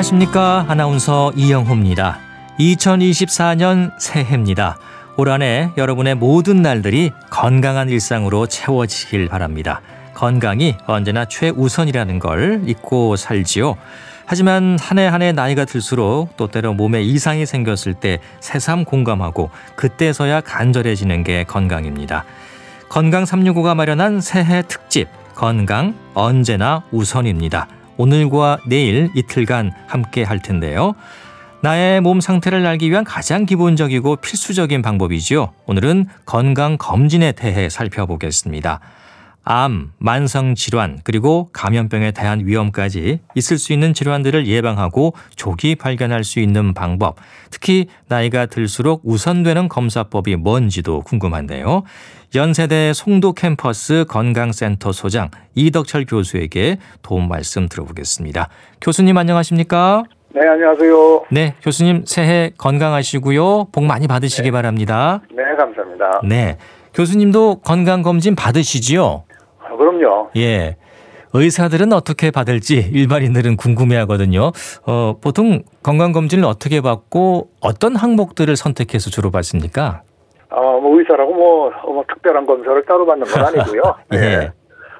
안녕하십니까. 아나운서 이영호입니다. 2024년 새해입니다. 올 한해 여러분의 모든 날들이 건강한 일상으로 채워지길 바랍니다. 건강이 언제나 최우선이라는 걸 잊고 살지요. 하지만 한 해 한 해 나이가 들수록 또 때로 몸에 이상이 생겼을 때 새삼 공감하고 그때서야 간절해지는 게 건강입니다. 건강 365가 마련한 새해 특집 건강 언제나 우선입니다. 오늘과 내일 이틀간 함께 할 텐데요. 나의 몸 상태를 알기 위한 가장 기본적이고 필수적인 방법이지요. 오늘은 건강 검진에 대해 살펴보겠습니다. 암, 만성 질환, 그리고 감염병에 대한 위험까지 있을 수 있는 질환들을 예방하고 조기 발견할 수 있는 방법, 특히 나이가 들수록 우선되는 검사법이 뭔지도 궁금한데요. 연세대 송도 캠퍼스 건강센터 소장 이덕철 교수에게 도움 말씀 들어보겠습니다. 교수님 안녕하십니까? 네, 안녕하세요. 네, 교수님 새해 건강하시고요. 복 많이 받으시기 네. 바랍니다. 네, 감사합니다. 네. 교수님도 건강검진 받으시지요? 아, 그럼요. 예. 의사들은 어떻게 받을지 일반인들은 궁금해 하거든요. 어, 보통 건강검진을 어떻게 받고 어떤 항목들을 선택해서 주로 받습니까? 어, 뭐 의사라고 뭐, 뭐 특별한 검사를 따로 받는 건 아니고요. 예. 네.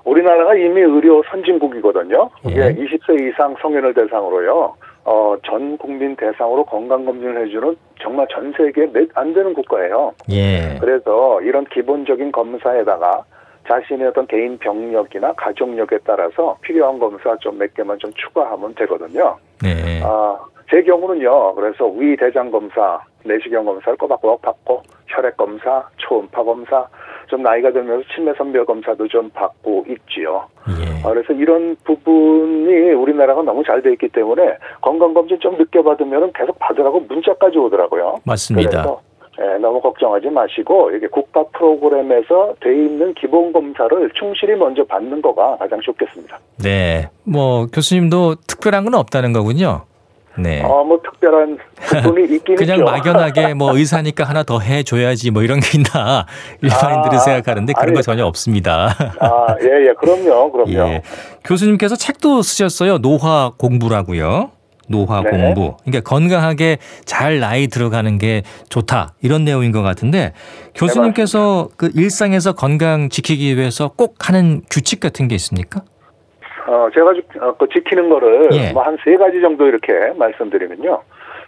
우리나라가 이미 의료 선진국이거든요. 이게 예. 20세 이상 성인을 대상으로요. 어, 전 국민 대상으로 건강검진을 해주는 정말 전 세계에 몇안 되는 국가예요. 예. 그래서 이런 기본적인 검사에다가 자신의 어떤 개인 병력이나 가족력에 따라서 필요한 검사 좀 몇 개만 좀 추가하면 되거든요. 네. 아, 제 경우는요. 그래서 위 대장 검사, 내시경 검사를 꼬박꼬박 받고 혈액 검사, 초음파 검사, 좀 나이가 들면서 치매 선별 검사도 좀 받고 있지요. 예. 아, 그래서 이런 부분이 우리나라가 너무 잘 돼 있기 때문에 건강검진 좀 늦게 받으면 계속 받으라고 문자까지 오더라고요. 맞습니다. 그래서 예, 너무 걱정하지 마시고 이게 국가 프로그램에서 돼 있는 기본 검사를 충실히 먼저 받는 거가 가장 좋겠습니다. 네. 뭐 교수님도 특별한 건 없다는 거군요. 네. 어, 뭐 특별한 부분이 있긴 그냥 있죠. 막연하게 뭐 의사니까 하나 더 해줘야지 뭐 이런 게 있나 일반인들이 아, 생각하는데 그런 아니, 거 전혀 없습니다. 아, 예, 예, 그럼요, 그럼요. 예. 교수님께서 책도 쓰셨어요. 노화 공부라고요. 노화 네. 공부. 그러니까 건강하게 잘 나이 들어가는 게 좋다. 이런 내용인 것 같은데 교수님께서 그 일상에서 건강 지키기 위해서 꼭 하는 규칙 같은 게 있습니까? 어, 제가 지, 어, 그 지키는 거를 예. 뭐 한 세 가지 정도 이렇게 말씀드리면요.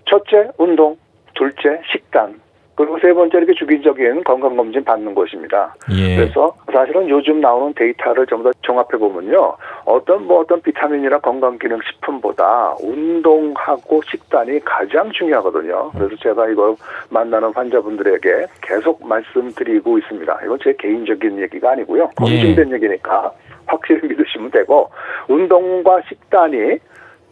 첫째, 운동. 둘째, 식단. 그리고 세 번째 이렇게 주기적인 건강검진 받는 것입니다. 예. 그래서 사실은 요즘 나오는 데이터를 전부 다 종합해 보면요. 어떤 뭐 어떤 비타민이나 건강기능식품보다 운동하고 식단이 가장 중요하거든요. 그래서 제가 이걸 만나는 환자분들에게 계속 말씀드리고 있습니다. 이건 제 개인적인 얘기가 아니고요. 검증된 얘기니까 확실히 믿으시면 되고 운동과 식단이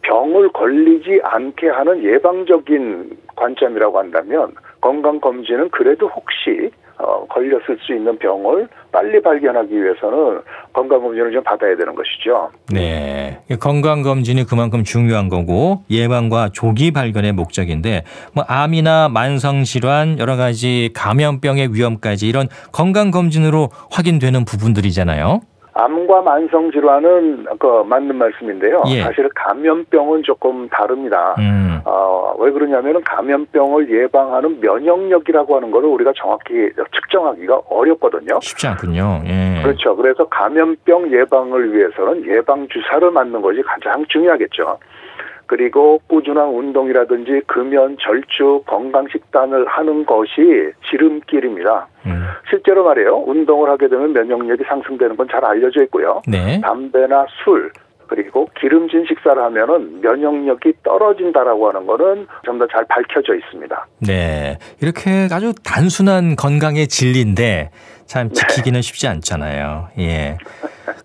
병을 걸리지 않게 하는 예방적인 관점이라고 한다면 건강검진은 그래도 혹시 어, 걸렸을 수 있는 병을 빨리 발견하기 위해서는 건강검진을 좀 받아야 되는 것이죠. 네. 건강 검진이 그만큼 중요한 거고 예방과 조기 발견의 목적인데 뭐 암이나 만성 질환 여러 가지 감염병의 위험까지 이런 건강 검진으로 확인되는 부분들이잖아요. 암과 만성 질환은 그 맞는 말씀인데요. 예. 사실 감염병은 조금 다릅니다. 음. 어, 왜 그러냐면은 감염병을 예방하는 면역력이라고 하는 거를 우리가 정확히 측정하기가 어렵거든요. 쉽지 않군요. 예. 그렇죠. 그래서 감염병 예방을 위해서는 예방 주사를 맞는 것이 가장 중요하겠죠. 그리고 꾸준한 운동이라든지 금연, 절주, 건강 식단을 하는 것이 지름길입니다. 음. 실제로 말이에요. 운동을 하게 되면 면역력이 상승되는 건 잘 알려져 있고요. 네. 담배나 술 그리고 기름진 식사를 하면은 면역력이 떨어진다라고 하는 거는 좀 더 잘 밝혀져 있습니다. 네. 이렇게 아주 단순한 건강의 진리인데 참 네. 지키기는 쉽지 않잖아요. 예.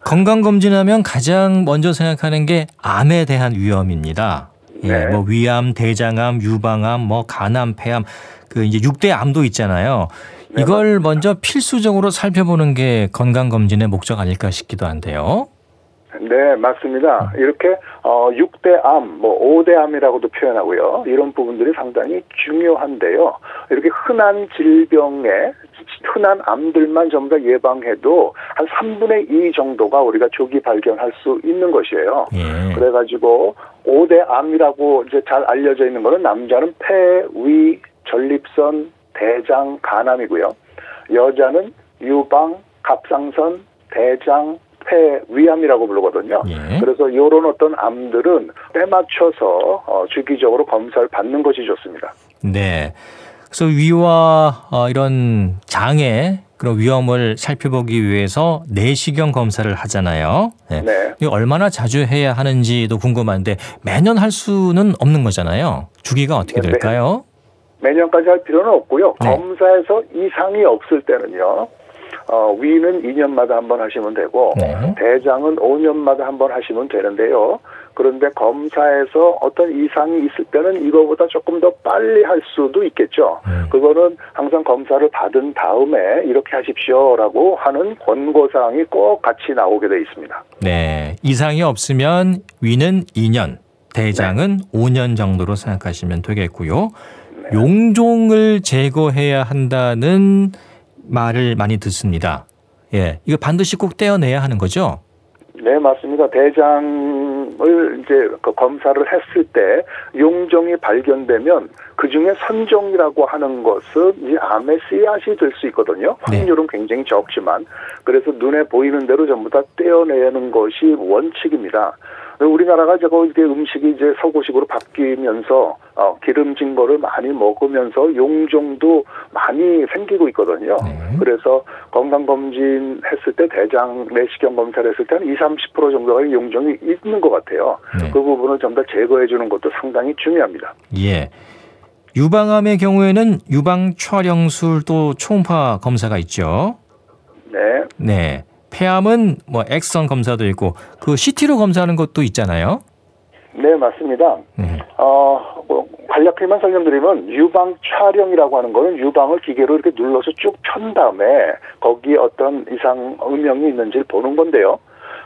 건강검진하면 가장 먼저 생각하는 게 암에 대한 위험입니다. 예. 네. 뭐 위암, 대장암, 유방암, 뭐 간암, 폐암 그 이제 6대 암도 있잖아요. 네, 이걸 먼저 필수적으로 살펴보는 게 건강검진의 목적 아닐까 싶기도 한데요. 네, 맞습니다. 이렇게 어 6대 암, 뭐 5대 암이라고도 표현하고요. 이런 부분들이 상당히 중요한데요. 이렇게 흔한 질병에 흔한 암들만 전부 다 예방해도 한 3분의 2 정도가 우리가 조기 발견할 수 있는 것이에요. 예. 그래가지고 5대 암이라고 이제 잘 알려져 있는 거는 남자는 폐, 위, 전립선, 대장, 간암이고요. 여자는 유방, 갑상선, 대장, 폐, 위암이라고 부르거든요. 예. 그래서 이런 어떤 암들은 때 맞춰서 어, 주기적으로 검사를 받는 것이 좋습니다. 네. 그래서 위와 어, 이런 장애 그런 위험을 살펴보기 위해서 내시경 검사를 하잖아요. 네. 네. 얼마나 자주 해야 하는지도 궁금한데 매년 할 수는 없는 거잖아요. 주기가 어떻게 네, 될까요? 매년까지 할 필요는 없고요. 네. 검사에서 이상이 없을 때는요. 어, 위는 2년마다 한 번 하시면 되고 네. 대장은 5년마다 한 번 하시면 되는데요. 그런데 검사에서 어떤 이상이 있을 때는 이거보다 조금 더 빨리 할 수도 있겠죠. 음. 그거는 항상 검사를 받은 다음에 이렇게 하십시오라고 하는 권고사항이 꼭 같이 나오게 돼 있습니다. 네. 이상이 없으면 위는 2년, 대장은 5년 정도로 생각하시면 되겠고요. 네. 용종을 제거해야 한다는 말을 많이 듣습니다. 예. 이거 반드시 꼭 떼어내야 하는 거죠? 네, 맞습니다. 대장을 이제 그 검사를 했을 때 용종이 발견되면 그 중에 선종이라고 하는 것은 이 암의 씨앗이 될 수 있거든요. 네. 확률은 굉장히 적지만 그래서 눈에 보이는 대로 전부 다 떼어내는 것이 원칙입니다. 우리나라가 저거 이게 음식이 이제 서구식으로 바뀌면서 어, 기름진 거를 많이 먹으면서 용종도 많이 생기고 있거든요. 네. 그래서 건강검진 했을 때 대장 내시경 검사를 했을 때는 20, 30% 정도의 용종이 있는 것 같아요. 네. 그 부분을 전부 다 제거해 주는 것도 상당히 중요합니다. 예. 유방암의 경우에는 유방 촬영술 또 초음파 검사가 있죠. 네. 네. 폐암은 뭐 엑선 검사도 있고 그 CT로 검사하는 것도 있잖아요. 네, 맞습니다. 네. 어, 뭐 간략히만 설명드리면 유방 촬영이라고 하는 거는 유방을 기계로 이렇게 눌러서 쭉 편 다음에 거기에 어떤 이상 음영이 있는지를 보는 건데요.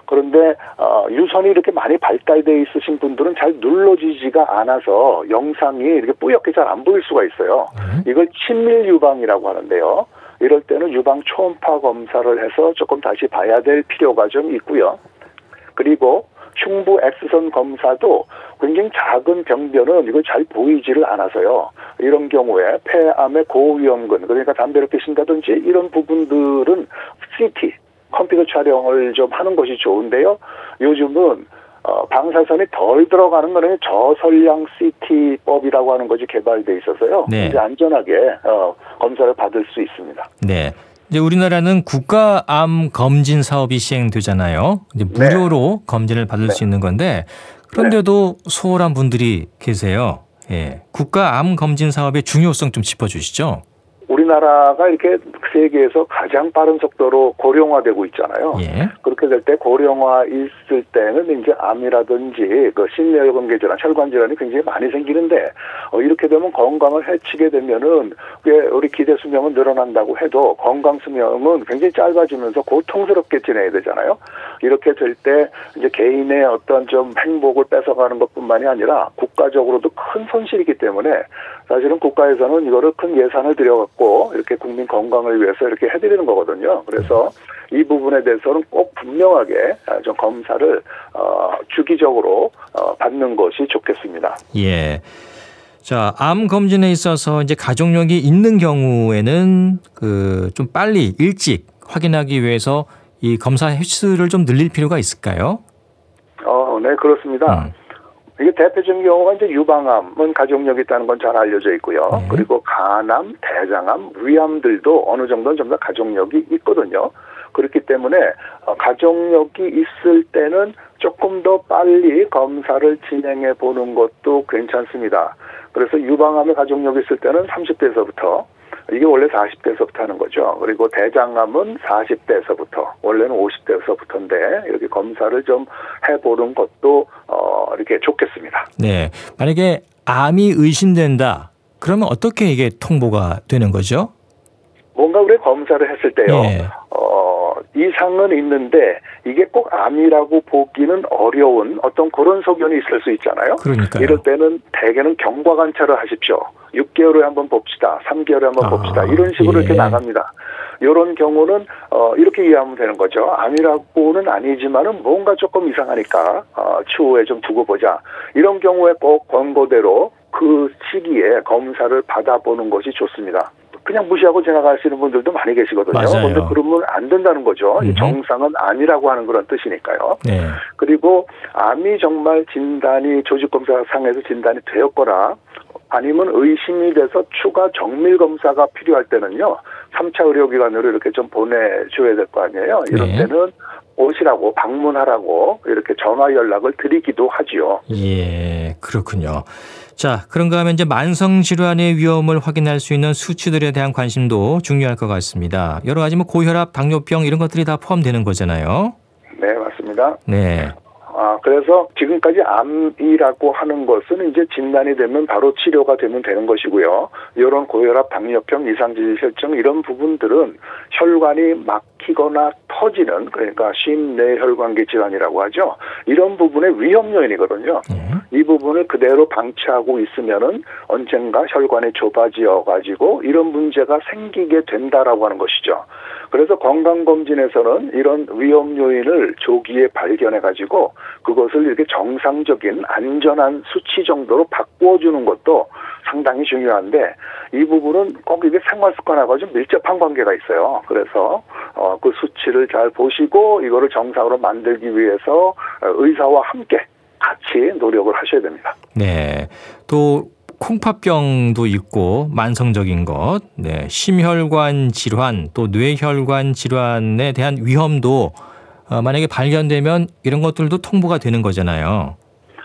그런데 어, 유선이 이렇게 많이 발달돼 있으신 분들은 잘 눌러지지가 않아서 영상이 이렇게 뿌옇게 잘 안 보일 수가 있어요. 네. 이걸 친밀 유방이라고 하는데요. 이럴 때는 유방 초음파 검사를 해서 조금 다시 봐야 될 필요가 좀 있고요. 그리고 흉부 X선 검사도 굉장히 작은 병변은 이걸 잘 보이지를 않아서요. 이런 경우에 폐암의 고위험군, 그러니까 담배를 피신다든지 이런 부분들은 CT, 컴퓨터 촬영을 좀 하는 것이 좋은데요. 요즘은 어, 방사선이 덜 들어가는 거는 저설량 CT법이라고 하는 것이 개발돼 있어서요. 네. 이제 안전하게 어, 검사를 받을 수 있습니다. 네. 이제 우리나라는 국가암 검진 사업이 시행되잖아요. 이제 네. 무료로 검진을 받을 네. 수 있는 건데 그런데도 소홀한 분들이 계세요. 예. 국가암 검진 사업의 중요성 좀 짚어 주시죠. 우리나라가 이렇게 세계에서 가장 빠른 속도로 고령화되고 있잖아요. 예. 그렇게 될 때 고령화 있을 때는 이제 암이라든지 그 심혈관 계 질환, 혈관 질환이 굉장히 많이 생기는데 어, 이렇게 되면 건강을 해치게 되면은 꽤 우리 기대 수명은 늘어난다고 해도 건강 수명은 굉장히 짧아지면서 고통스럽게 지내야 되잖아요. 이렇게 될 때 이제 개인의 어떤 좀 행복을 뺏어가는 것뿐만이 아니라 국가적으로도 큰 손실이기 때문에 사실은 국가에서는 이거를 큰 예산을 들여갖고 이렇게 국민 건강을 위해서 이렇게 해드리는 거거든요. 그래서 이 부분에 대해서는 꼭 분명하게 아, 좀 검사를 어, 주기적으로 어, 받는 것이 좋겠습니다. 예. 자, 암 검진에 있어서 이제 가족력이 있는 경우에는 그 좀 빨리 일찍 확인하기 위해서 이 검사 횟수를 좀 늘릴 필요가 있을까요? 어, 네 그렇습니다. 음. 이게 대표적인 경우가 이제 유방암은 가족력이 있다는 건 잘 알려져 있고요. 네. 그리고 간암, 대장암, 위암들도 어느 정도는 좀 더 가족력이 있거든요. 그렇기 때문에 어, 가족력이 있을 때는 조금 더 빨리 검사를 진행해 보는 것도 괜찮습니다. 그래서 유방암의 가족력이 있을 때는 30대에서부터 이게 원래 40대에서부터 하는 거죠. 그리고 대장암은 40대에서부터 원래는 50대에서부터인데 이렇게 검사를 좀 해보는 것도 어 이렇게 좋겠습니다. 네. 만약에 암이 의심된다. 그러면 어떻게 이게 통보가 되는 거죠? 뭔가 우리 검사를 했을 때요. 예. 어, 이상은 있는데 이게 꼭 암이라고 보기는 어려운 어떤 그런 소견이 있을 수 있잖아요. 그러니까요. 이럴 때는 대개는 경과 관찰을 하십시오. 6개월에 한번 봅시다. 3개월에 한번 아, 봅시다. 이런 식으로 예. 이렇게 나갑니다. 이런 경우는 어, 이렇게 이해하면 되는 거죠. 암이라고는 아니지만은 뭔가 조금 이상하니까 어, 추후에 좀 두고 보자. 이런 경우에 꼭 권고대로 그 시기에 검사를 받아보는 것이 좋습니다. 그냥 무시하고 지나가시는 분들도 많이 계시거든요. 맞아요. 그런데 그러면 안 된다는 거죠. 이 음흠. 정상은 암이라고 하는 그런 뜻이니까요. 네. 그리고 암이 정말 진단이 조직검사상에서 진단이 되었거나 아니면 의심이 돼서 추가 정밀 검사가 필요할 때는요. 3차 의료기관으로 이렇게 좀 보내줘야 될 거 아니에요. 이런 네. 때는 오시라고 방문하라고 이렇게 전화 연락을 드리기도 하지요. 예, 그렇군요. 자, 그런가 하면 이제 만성 질환의 위험을 확인할 수 있는 수치들에 대한 관심도 중요할 것 같습니다. 여러 가지 뭐 고혈압, 당뇨병 이런 것들이 다 포함되는 거잖아요. 네, 맞습니다. 네. 아, 그래서 지금까지 암이라고 하는 것은 이제 진단이 되면 바로 치료가 되면 되는 것이고요. 이런 고혈압, 당뇨병, 이상지질혈증 이런 부분들은 혈관이 막히거나 터지는 그러니까 심내혈관계 질환이라고 하죠. 이런 부분의 위험 요인이거든요. 네. 이 부분을 그대로 방치하고 있으면은 언젠가 혈관이 좁아지어 가지고 이런 문제가 생기게 된다라고 하는 것이죠. 그래서 건강검진에서는 이런 위험 요인을 조기에 발견해 가지고 그것을 이렇게 정상적인 안전한 수치 정도로 바꾸어주는 것도 상당히 중요한데 이 부분은 꼭 이게 생활 습관하고 좀 밀접한 관계가 있어요. 그래서 어, 그 수치를 잘 보시고 이거를 정상으로 만들기 위해서 어, 의사와 함께 같이 노력을 하셔야 됩니다. 네. 또 콩팥병도 있고 만성적인 것, 네. 심혈관 질환, 또 뇌혈관 질환에 대한 위험도 어, 만약에 발견되면 이런 것들도 통보가 되는 거잖아요.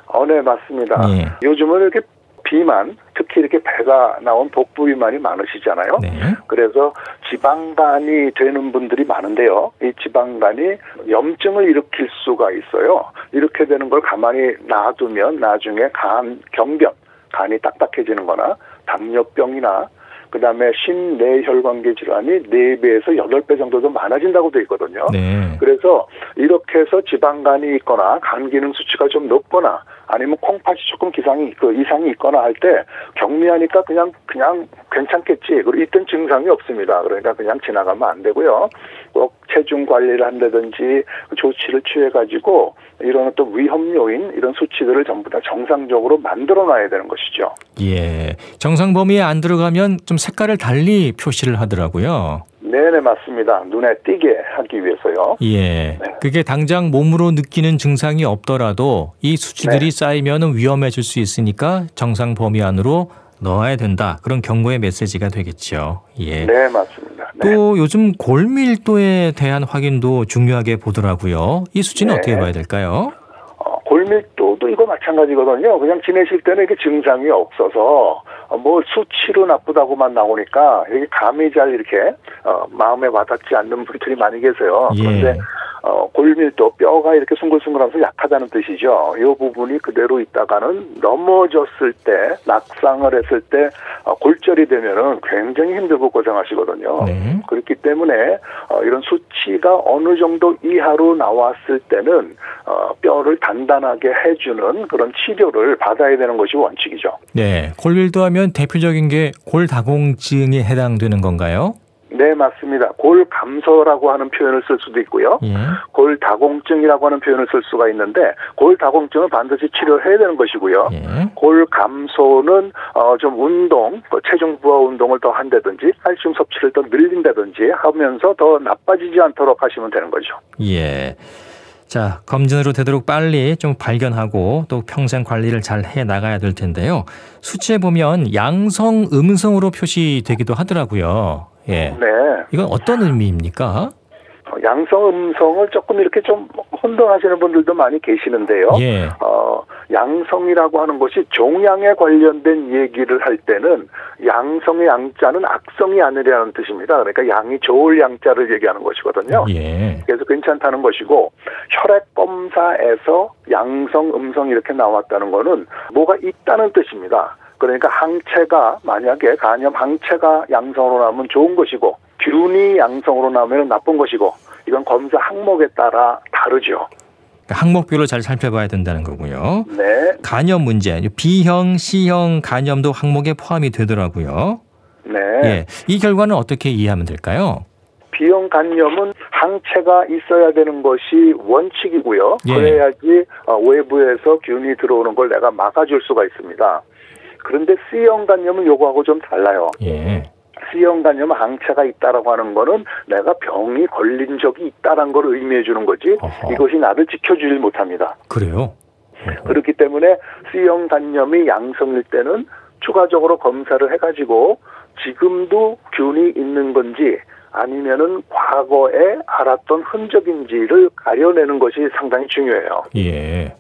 어, 네, 맞습니다. 예. 요즘은 이렇게 비만, 특히 이렇게 배가 나온 복부 비만이 많으시잖아요. 네. 그래서 지방간이 되는 분들이 많은데요. 이 지방간이 염증을 일으킬 수가 있어요. 이렇게 되는 걸 가만히 놔두면 나중에 간, 경변, 간이 딱딱해지는 거나 당뇨병이나 그다음에 심내혈관계 질환이 4배에서 8배 정도 더 많아진다고 돼 있거든요. 네. 그래서 이렇게 해서 지방간이 있거나 간 기능 수치가 좀 높거나 아니면 콩팥이 조금 기상이 그 이상이 있거나 할 때 경미하니까 그냥 그냥 괜찮겠지. 그리고 이땐 증상이 없습니다. 그러니까 그냥 지나가면 안 되고요. 꼭 체중 관리를 한다든지 조치를 취해 가지고 이런 어떤 위험 요인 이런 수치들을 전부 다 정상적으로 만들어 놔야 되는 것이죠. 예. 정상 범위에 안 들어가면 좀 색깔을 달리 표시를 하더라고요. 네네 맞습니다. 눈에 띄게 하기 위해서요. 예. 그게 당장 몸으로 느끼는 증상이 없더라도 이 수치들이 쌓이면 위험해질 수 있으니까 정상 범위 안으로 넣어야 된다. 그런 경고의 메시지가 되겠죠. 예. 네 맞습니다. 네. 또 요즘 골밀도에 대한 확인도 중요하게 보더라고요. 이 수치는 네. 어떻게 봐야 될까요? 어, 골밀 도도 이거 마찬가지거든요. 그냥 지내실 때는 이게 증상이 없어서 어, 뭐 수치로 나쁘다고만 나오니까 이게 감이 잘 이렇게 어, 마음에 와닿지 않는 분들이 많이 계세요. 예. 그런데 어, 골밀도 뼈가 이렇게 숭글숭글하면서 약하다는 뜻이죠. 이 부분이 그대로 있다가는 넘어졌을 때 낙상을 했을 때 어, 골절이 되면은 굉장히 힘들고 고생하시거든요. 네. 그렇기 때문에 어, 이런 수치가 어느 정도 이하로 나왔을 때는 어, 뼈를 단단하게 해주는 그런 치료를 받아야 되는 것이 원칙이죠. 네. 골밀도 하면 대표적인 게 골다공증에 해당되는 건가요? 네, 맞습니다. 골 감소라고 하는 표현을 쓸 수도 있고요. 예. 골 다공증이라고 하는 표현을 쓸 수가 있는데 골 다공증은 반드시 치료해야 되는 것이고요. 예. 골 감소는 어, 좀 운동, 그 체중 부하 운동을 더 한다든지 칼슘 섭취를 더 늘린다든지 하면서 더 나빠지지 않도록 하시면 되는 거죠. 예. 자, 검진으로 되도록 빨리 좀 발견하고 또 평생 관리를 잘 해 나가야 될 텐데요. 수치에 보면 양성, 음성으로 표시되기도 하더라고요. 예. 네. 이건 어떤 의미입니까? 어, 양성, 음성을 조금 이렇게 좀 혼동하시는 분들도 많이 계시는데요. 예. 어, 양성이라고 하는 것이 종양에 관련된 얘기를 할 때는 양성의 양자는 악성이 아니라는 뜻입니다. 그러니까 양이 좋을 양자를 얘기하는 것이거든요. 예. 그래서 괜찮다는 것이고 혈액 검사에서 양성, 음성 이렇게 나왔다는 거는 뭐가 있다는 뜻입니다. 그러니까 항체가 만약에 간염 항체가 양성으로 나오면 좋은 것이고 균이 양성으로 나오면 나쁜 것이고 이건 검사 항목에 따라 다르죠. 그러니까 항목별로 잘 살펴봐야 된다는 거고요. 네, 간염 문제, B형, C형 간염도 항목에 포함이 되더라고요. 네. 예. 이 결과는 어떻게 이해하면 될까요? B형 간염은 항체가 있어야 되는 것이 원칙이고요. 예. 그래야지 어, 외부에서 균이 들어오는 걸 내가 막아줄 수가 있습니다. 그런데 C형 간염은 요거하고 좀 달라요. 예. C형 간염 항체가 있다라고 하는 거는 내가 병이 걸린 적이 있다라는 걸 의미해 주는 거지 어허. 이것이 나를 지켜주질 못합니다. 그래요? 그렇기 때문에 C형 간염이 양성일 때는 추가적으로 검사를 해가지고 지금도 균이 있는 건지 아니면은 과거에 알았던 흔적인지를 가려내는 것이 상당히 중요해요. 예.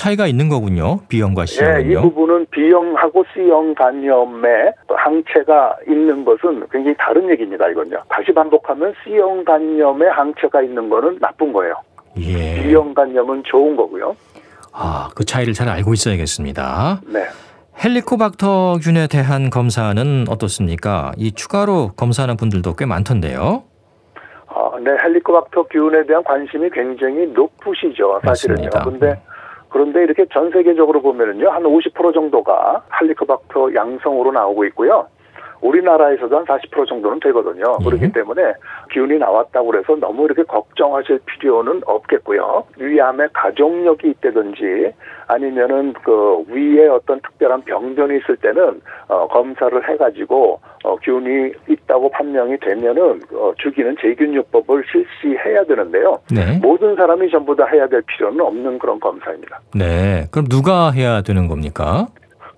차이가 있는 거군요. B형과 예, 이 C형은요. 부분은 B형하고 C형 간염에 또 항체가 있는 것은 굉장히 다른 얘기입니다, 이건요. 다시 반복하면 C형 간염에 항체가 있는 거는 나쁜 거예요. 예. B형 간염은 좋은 거고요. 아, 그 차이를 잘 알고 있어야겠습니다. 네. 헬리코박터균에 대한 검사는 어떻습니까? 이 추가로 검사하는 분들도 꽤 많던데요. 어, 네, 헬리코박터 균에 대한 관심이 굉장히 높으시죠, 사실은요. 맞습니다. 근데 그런데 이렇게 전 세계적으로 보면은요, 한 50% 정도가 헬리코박터 양성으로 나오고 있고요. 우리나라에서도 한 40% 정도는 되거든요. 예. 그렇기 때문에 기운이 나왔다고 그래서 너무 이렇게 걱정하실 필요는 없겠고요. 위암에 가족력이 있다든지 아니면은 그 위에 어떤 특별한 병변이 있을 때는 어, 검사를 해가지고 어, 균이 있다고 판명이 되면은 어, 죽이는 제균요법을 실시해야 되는데요. 네. 모든 사람이 전부 다 해야 될 필요는 없는 그런 검사입니다. 네. 그럼 누가 해야 되는 겁니까?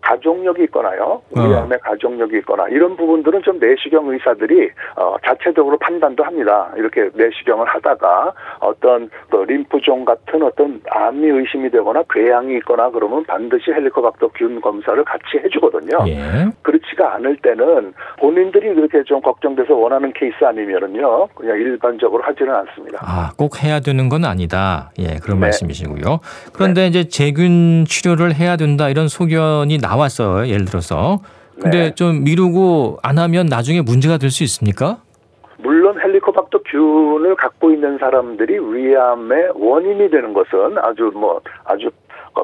가족력이 있거나요, 어. 위암에 가족력이 있거나 이런 부분들은 좀 내시경 의사들이 어, 자체적으로 판단도 합니다. 이렇게 내시경을 하다가 어떤 그 림프종 같은 어떤 암이 의심이 되거나 궤양이 있거나 그러면 반드시 헬리코박터 균 검사를 같이 해주거든요. 예. 그렇지가 않을 때는 본인들이 그렇게 좀 걱정돼서 원하는 케이스 아니면은요, 그냥 일반적으로 하지는 않습니다. 아, 꼭 해야 되는 건 아니다. 예, 그런 네. 말씀이시고요. 그런데 이제 제균 치료를 해야 된다 이런 소견이 나 왔어요. 예를 들어서. 근데 네. 좀 미루고 안 하면 나중에 문제가 될 수 있습니까? 물론 헬리코박터 균을 갖고 있는 사람들이 위암의 원인이 되는 것은 아주 뭐 아주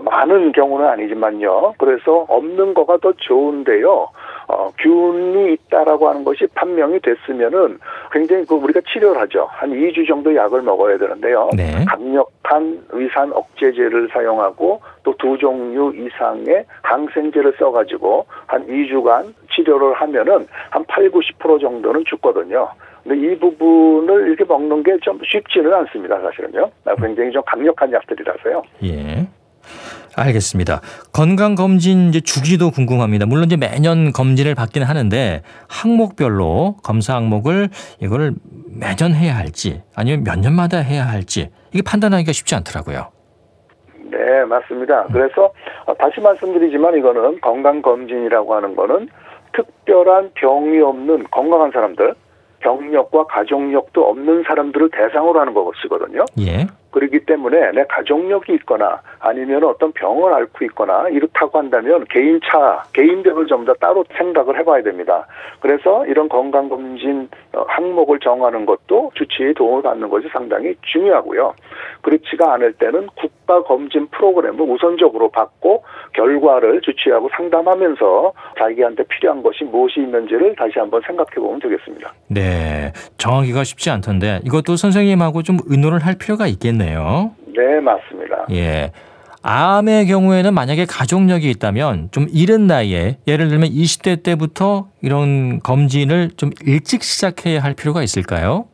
많은 경우는 아니지만요. 그래서 없는 거가 더 좋은데요. 어, 균이 있다라고 하는 것이 판명이 됐으면은 굉장히 그 우리가 치료를 하죠. 한 2주 정도 약을 먹어야 되는데요. 네. 강력한 위산 억제제를 사용하고 또 두 종류 이상의 항생제를 써가지고 한 2주간 치료를 하면은 한 8, 90% 정도는 죽거든요. 근데 이 부분을 이렇게 먹는 게 좀 쉽지는 않습니다, 사실은요. 굉장히 좀 강력한 약들이라서요. 예. 알겠습니다. 건강 검진 이제 주기도 궁금합니다. 물론 이제 매년 검진을 받기는 하는데 항목별로 검사 항목을 이거를 매년 해야 할지 아니면 몇 년마다 해야 할지 이게 판단하기가 쉽지 않더라고요. 네, 맞습니다. 그래서 어, 다시 말씀드리지만 이거는 건강 검진이라고 하는 거는 특별한 병이 없는 건강한 사람들, 병력과 가족력도 없는 사람들을 대상으로 하는 것이거든요. 예. 그렇기 때문에 내 가족력이 있거나 아니면 어떤 병을 앓고 있거나 이렇다고 한다면 개인차, 개인별을 좀 더 따로 생각을 해봐야 됩니다. 그래서 이런 건강검진 어, 항목을 정하는 것도 주치의 도움을 받는 것이 상당히 중요하고요. 그렇지가 않을 때는 국가검진 프로그램을 우선적으로 받고 결과를 주치하고 상담하면서 자기한테 필요한 것이 무엇이 있는지를 다시 한번 생각해 보면 되겠습니다. 네. 정하기가 쉽지 않던데 이것도 선생님하고 좀 의논을 할 필요가 있겠네요. 네, 맞습니다. 예. 암의 경우에는 만약에 가족력이 있다면 좀 이른 나이에 예를 들면 20대 때부터 이런 검진을 좀 일찍 시작해야 할 필요가 있을까요?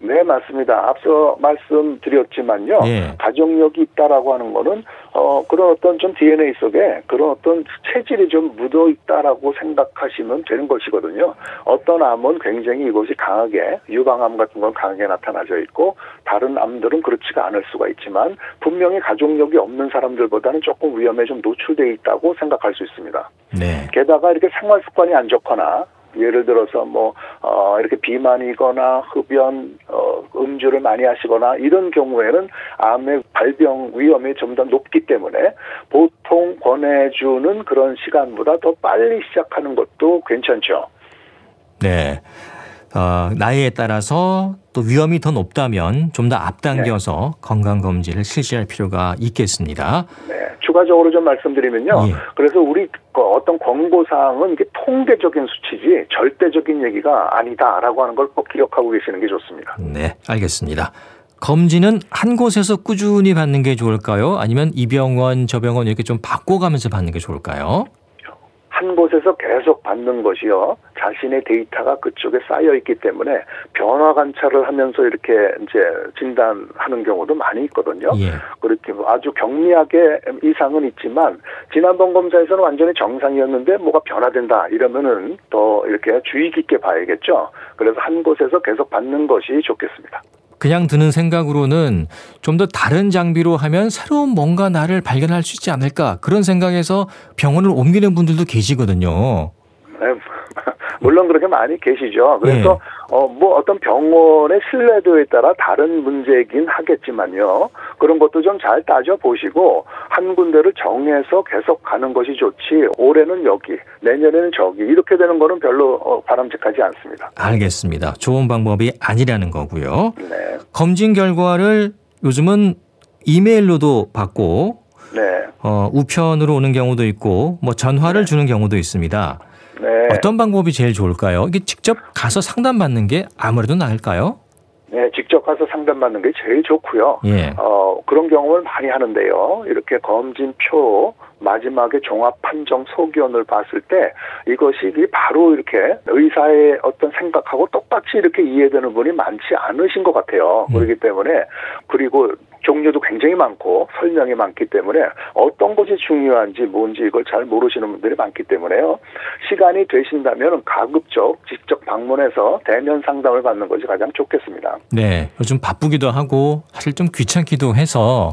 네, 맞습니다. 앞서 말씀드렸지만요. 예. 가족력이 있다라고 하는 거는 어 그런 어떤 좀 DNA 속에 그런 어떤 체질이 좀 묻어 있다라고 생각하시면 되는 것이거든요. 어떤 암은 굉장히 이것이 강하게 유방암 같은 건 강하게 나타나져 있고 다른 암들은 그렇지가 않을 수가 있지만 분명히 가족력이 없는 사람들보다는 조금 위험에 좀 노출돼 있다고 생각할 수 있습니다. 네. 게다가 이렇게 생활 습관이 안 좋거나 예를 들어서 뭐 어, 이렇게 비만이거나 흡연 어, 음주를 많이 하시거나 이런 경우에는 암의 발병 위험이 좀 더 높기 때문에 보통 권해주는 그런 시간보다 더 빨리 시작하는 것도 괜찮죠. 네. 어, 나이에 따라서 또 위험이 더 높다면 좀 더 앞당겨서 건강 검진을 실시할 필요가 있겠습니다. 네, 추가적으로 좀 말씀드리면요. 예. 그래서 우리 그 어떤 권고 사항은 이게 통계적인 수치지 절대적인 얘기가 아니다라고 하는 걸 꼭 기억하고 계시는 게 좋습니다. 네, 알겠습니다. 검진은 한 곳에서 꾸준히 받는 게 좋을까요? 아니면 이 병원 저 병원 이렇게 좀 바꿔가면서 받는 게 좋을까요? 한 곳에서 계속 받는 것이요. 자신의 데이터가 그쪽에 쌓여 있기 때문에 변화 관찰을 하면서 이렇게 이제 진단하는 경우도 많이 있거든요. 예. 그렇게 뭐 아주 경미하게 이상은 있지만 지난번 검사에서는 완전히 정상이었는데 뭐가 변화된다 이러면은 더 이렇게 주의 깊게 봐야겠죠. 그래서 한 곳에서 계속 받는 것이 좋겠습니다. 그냥 드는 생각으로는 좀 더 다른 장비로 하면 새로운 뭔가 나를 발견할 수 있지 않을까 그런 생각에서 병원을 옮기는 분들도 계시거든요. 네, 물론 그렇게 많이 계시죠. 그래서 어뭐 어떤 병원의 신뢰도에 따라 다른 문제이긴 하겠지만요. 그런 것도 좀 잘 따져 보시고 한 군데를 정해서 계속 가는 것이 좋지. 올해는 여기, 내년에는 저기 이렇게 되는 거는 별로 어, 바람직하지 않습니다. 알겠습니다. 좋은 방법이 아니라는 거고요. 네, 검진 결과를 요즘은 이메일로도 받고 네, 어, 우편으로 오는 경우도 있고 뭐 전화를 주는 경우도 있습니다. 네. 어떤 방법이 제일 좋을까요? 이게 직접 가서 상담받는 게 아무래도 나을까요? 네, 직접 가서 상담받는 게 제일 좋고요. 예. 어, 그런 경험을 많이 하는데요. 이렇게 검진표 마지막에 종합 판정 소견을 봤을 때 이것이 바로 이렇게 의사의 어떤 생각하고 똑같이 이렇게 이해되는 분이 많지 않으신 것 같아요. 음. 그렇기 때문에 그리고 종류도 굉장히 많고 설명이 많기 때문에 어떤 것이 중요한지 뭔지 이걸 잘 모르시는 분들이 많기 때문에요. 시간이 되신다면 가급적 직접 방문해서 대면 상담을 받는 것이 가장 좋겠습니다. 네. 요즘 바쁘기도 하고 사실 좀 귀찮기도 해서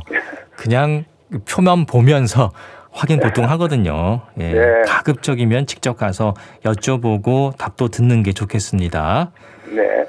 그냥 표만 보면서 확인 보통 하거든요. 예. 네. 가급적이면 직접 가서 여쭤보고 답도 듣는 게 좋겠습니다. 네.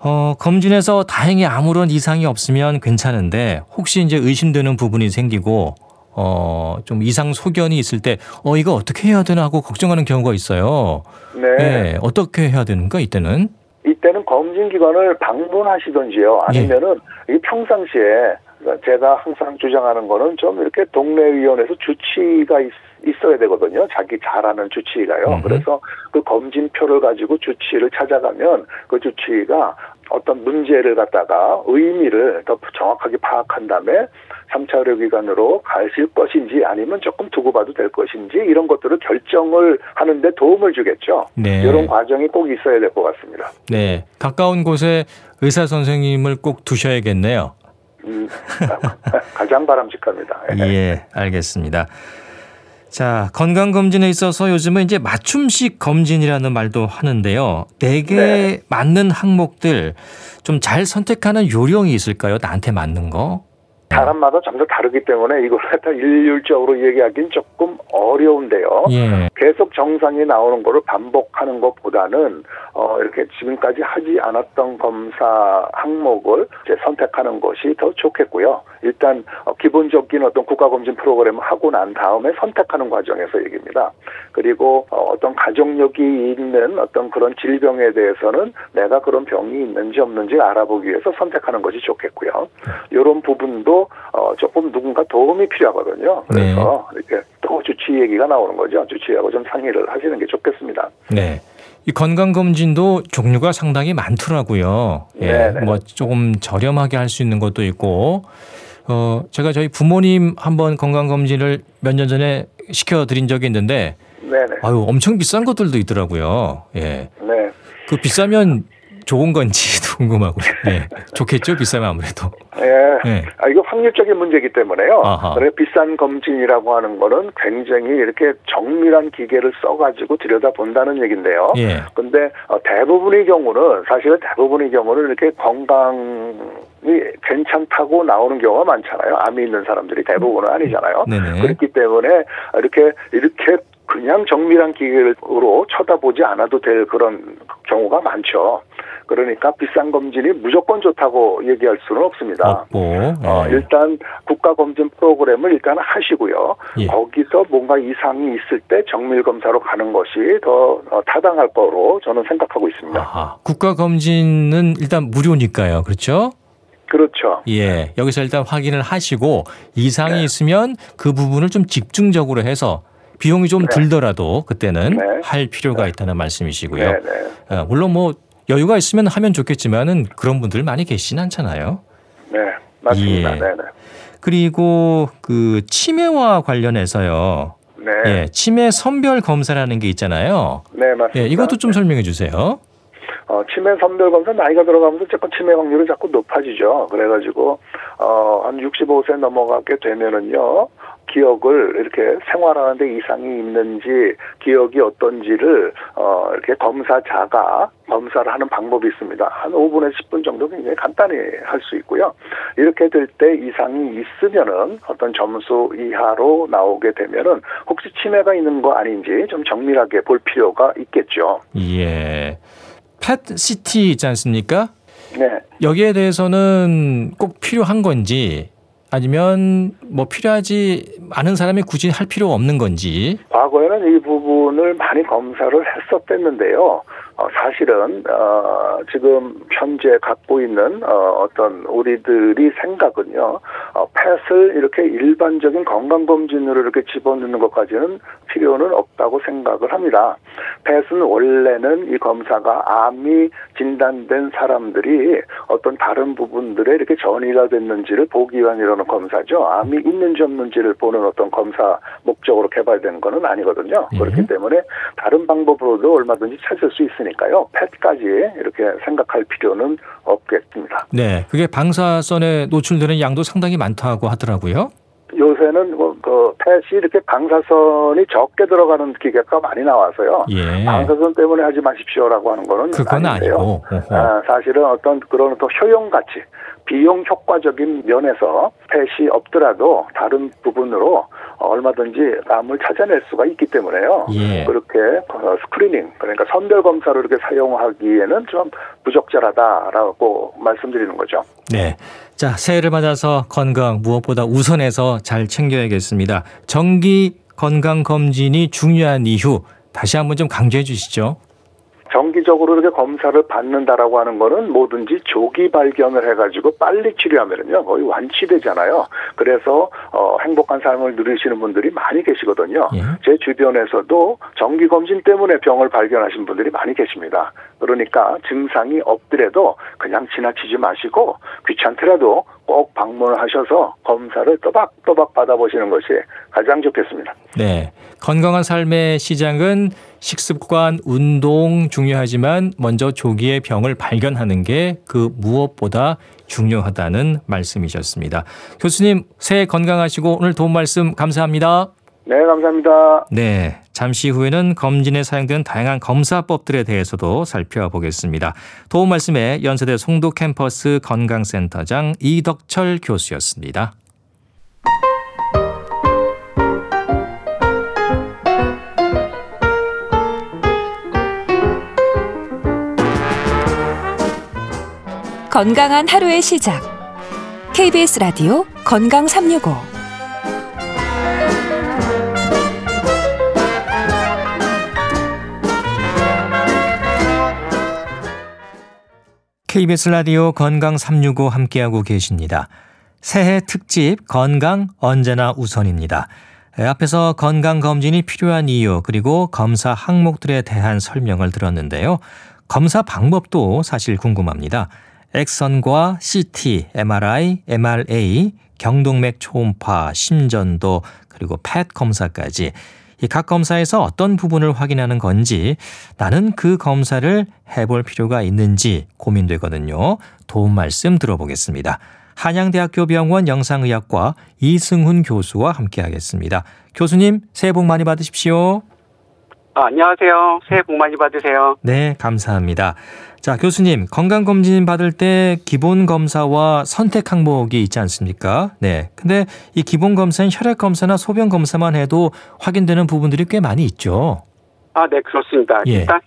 어, 검진에서 다행히 아무런 이상이 없으면 괜찮은데 혹시 이제 의심되는 부분이 생기고 어, 좀 이상 소견이 있을 때 어, 이거 어떻게 해야 되나 하고 걱정하는 경우가 있어요. 네. 예, 어떻게 해야 되는가 이때는? 이때는 검진기관을 방문하시던지요. 아니면은 이 평상시에 제가 항상 주장하는 거는 좀 이렇게 동네 의원에서 주치의가 있, 어 야 되거든요. 자기 잘 아는 주치의가요. 음흠. 그래서 그 검진표를 가지고 주치의를 찾아가면 그 주치의가 어떤 문제를 갖다가 의미를 더 정확하게 파악한 다음에 3차 의료기관으로 가실 것인지 아니면 조금 두고 봐도 될 것인지 이런 것들을 결정을 하는데 도움을 주겠죠. 네. 이런 과정이 꼭 있어야 될 것 같습니다. 네. 가까운 곳에 의사 선생님을 꼭 두셔야겠네요. 음, 가장 바람직합니다. 예, 알겠습니다. 자, 건강검진에 있어서 요즘은 이제 맞춤식 검진이라는 말도 하는데요. 내게 네. 맞는 항목들 좀 잘 선택하는 요령이 있을까요? 나한테 맞는 거? 사람마다 좀더 다르기 때문에 이걸 갖다 일률적으로 얘기하기는 조금 어려운데요. 예. 계속 정상이 나오는 거를 반복하는 것보다는 어 이렇게 지금까지 하지 않았던 검사 항목을 이제 선택하는 것이 더 좋겠고요. 일단 어, 기본적인 어떤 국가검진 프로그램을 하고 난 다음에 선택하는 과정에서 얘기입니다. 그리고 어, 어떤 가족력이 있는 어떤 그런 질병에 대해서는 내가 그런 병이 있는지 없는지 알아보기 위해서 선택하는 것이 좋겠고요. 이런 부분도 어, 조금 누군가 도움이 필요하거든요. 그래서 이렇게 또 주치 얘기가 나오는 거죠. 주치하고 좀 상의를 하시는 게 좋겠습니다. 네. 이 건강검진도 종류가 상당히 많더라고요. 예. 네네. 뭐 조금 저렴하게 할 수 있는 것도 있고, 어, 제가 저희 부모님 한번 건강검진을 몇 년 전에 시켜드린 적이 있는데, 네네. 아유, 엄청 비싼 것들도 있더라고요. 예. 네. 그 비싸면 좋은 건지도 궁금하고요. 예. 좋겠죠? 비싸면 아무래도. 예. 예. 아, 이거 확률적인 문제이기 때문에요. 아하. 그래 비싼 검진이라고 하는 거는 굉장히 이렇게 정밀한 기계를 써가지고 들여다 본다는 얘기인데요. 예. 근데 어, 대부분의 경우는 사실은 대부분의 경우는 이렇게 건강이 괜찮다고 나오는 경우가 많잖아요. 암이 있는 사람들이 대부분은 아니잖아요. 네네. 그렇기 때문에 이렇게 이렇게 그냥 정밀한 기계로 쳐다보지 않아도 될 그런 경우가 많죠. 그러니까 비싼 검진이 무조건 좋다고 얘기할 수는 없습니다. 없고. 어, 예. 일단 국가 검진 프로그램을 일단 하시고요. 예. 거기서 뭔가 이상이 있을 때 정밀 검사로 가는 것이 더 어, 타당할 거로 저는 생각하고 있습니다. 아하. 국가 검진은 일단 무료니까요. 그렇죠? 그렇죠. 예. 여기서 일단 확인을 하시고 이상이 네. 있으면 그 부분을 좀 집중적으로 해서 비용이 좀 네. 들더라도 그때는 네. 할 필요가 있다는 말씀이시고요. 네, 네. 어, 물론 뭐 여유가 있으면 하면 좋겠지만은 그런 분들 많이 계시진 않잖아요. 네, 맞습니다. 예. 네, 네. 그리고 그 치매와 관련해서요. 네, 예, 치매 선별 검사라는 게 있잖아요. 네, 맞습니다. 예, 이것도 좀 설명해 주세요. 어, 치매 선별 검사 나이가 들어가면서 자꾸 치매 확률이 자꾸 높아지죠. 그래가지고 어, 한 65세 넘어가게 되면은요. 기억을 이렇게 생활하는데 이상이 있는지 기억이 어떤지를 어, 이렇게 검사자가 검사를 하는 방법이 있습니다. 한 5분에서 10분 정도 굉장히 간단히 할 수 있고요. 이렇게 될 때 이상이 있으면은 어떤 점수 이하로 나오게 되면은 혹시 치매가 있는 거 아닌지 좀 정밀하게 볼 필요가 있겠죠. 예. 펫CT 있지 않습니까? 네. 여기에 대해서는 꼭 필요한 건지 아니면 뭐 필요하지 않은 사람이 굳이 할 필요가 없는 건지. 과거에는 이 부분을 많이 검사를 했었댔는데요. 어, 사실은 어, 지금 현재 갖고 있는 어, 어떤 우리들이 생각은요. 어, 펫을 이렇게 일반적인 건강 검진으로 이렇게 집어넣는 것까지는 필요는 없다고 생각을 합니다. 펫은 원래는 이 검사가 암이 진단된 사람들이 어떤 다른 부분들에 이렇게 전이가 됐는지를 보기 위한 이런 검사죠. 암이 있는지 없는지를 보는 어떤 검사 목적으로 개발된 거는 아니거든요. 예. 그렇기 때문에 다른 방법으로도 얼마든지 찾을 수 있으니 까요. 펫까지 이렇게 생각할 필요는 없겠습니다. 네. 그게 방사선에 노출되는 양도 상당히 많다고 하더라고요. 요새는 뭐, 그 펫이 이렇게 방사선이 적게 들어가는 기계가 많이 나와서요. 예. 방사선 때문에 하지 마십시오라고 하는 거는 그건. 아니고. 아, 사실은 어떤 그런 또 효용 가치, 비용 효과적인 면에서 펫이 없더라도 다른 부분으로 얼마든지 암을 찾아낼 수가 있기 때문에요. 예. 그렇게 어, 스크리닝 그러니까 선별 검사로 이렇게 사용하기에는 좀 부적절하다라고 말씀드리는 거죠. 네. 자, 새해를 맞아서 건강 무엇보다 우선해서 잘 챙겨야겠습니다. 정기 건강 검진이 중요한 이유 다시 한번 좀 강조해 주시죠. 정기적으로 이렇게 검사를 받는다라고 하는 거는 뭐든지 조기 발견을 해가지고 빨리 치료하면은요 거의 완치되잖아요. 그래서 어, 행복한 삶을 누리시는 분들이 많이 계시거든요. 예. 제 주변에서도 정기 검진 때문에 병을 발견하신 분들이 많이 계십니다. 그러니까 증상이 없더라도 그냥 지나치지 마시고 귀찮더라도 꼭 방문을 하셔서 검사를 또박또박 받아보시는 것이 가장 좋겠습니다. 네. 건강한 삶의 시작은 식습관, 운동 중요하지만 먼저 조기에 병을 발견하는 게 그 무엇보다 중요하다는 말씀이셨습니다. 교수님, 새해 건강하시고 오늘 도움 말씀 감사합니다. 네, 감사합니다. 네. 잠시 후에는 검진에 사용되는 다양한 검사법들에 대해서도 살펴보겠습니다. 도움 말씀에 연세대 송도 캠퍼스 건강센터장 이덕철 교수였습니다. 건강한 하루의 시작. KBS 라디오 건강 365. KBS 라디오 건강 365 함께하고 계십니다. 새해 특집 건강 언제나 우선입니다. 에, 앞에서 건강 검진이 필요한 이유 그리고 검사 항목들에 대한 설명을 들었는데요. 검사 방법도 사실 궁금합니다. 엑선과 CT, MRI, MRA, 경동맥 초음파, 심전도 그리고 펫 검사까지 이 각 검사에서 어떤 부분을 확인하는 건지 나는 그 검사를 해볼 필요가 있는지 고민되거든요. 도움 말씀 들어보겠습니다. 한양대학교 병원 영상의학과 이승훈 교수와 함께하겠습니다. 교수님 새해 복 많이 받으십시오. 아, 안녕하세요. 새해 복 많이 받으세요. 네, 감사합니다. 자, 교수님, 건강검진 받을 때 기본 검사와 선택 항목이 있지 않습니까? 네. 근데 이 기본 검사는 혈액 검사나 소변 검사만 해도 확인되는 부분들이 꽤 많이 있죠. 아, 네, 그렇습니다. 예. 일단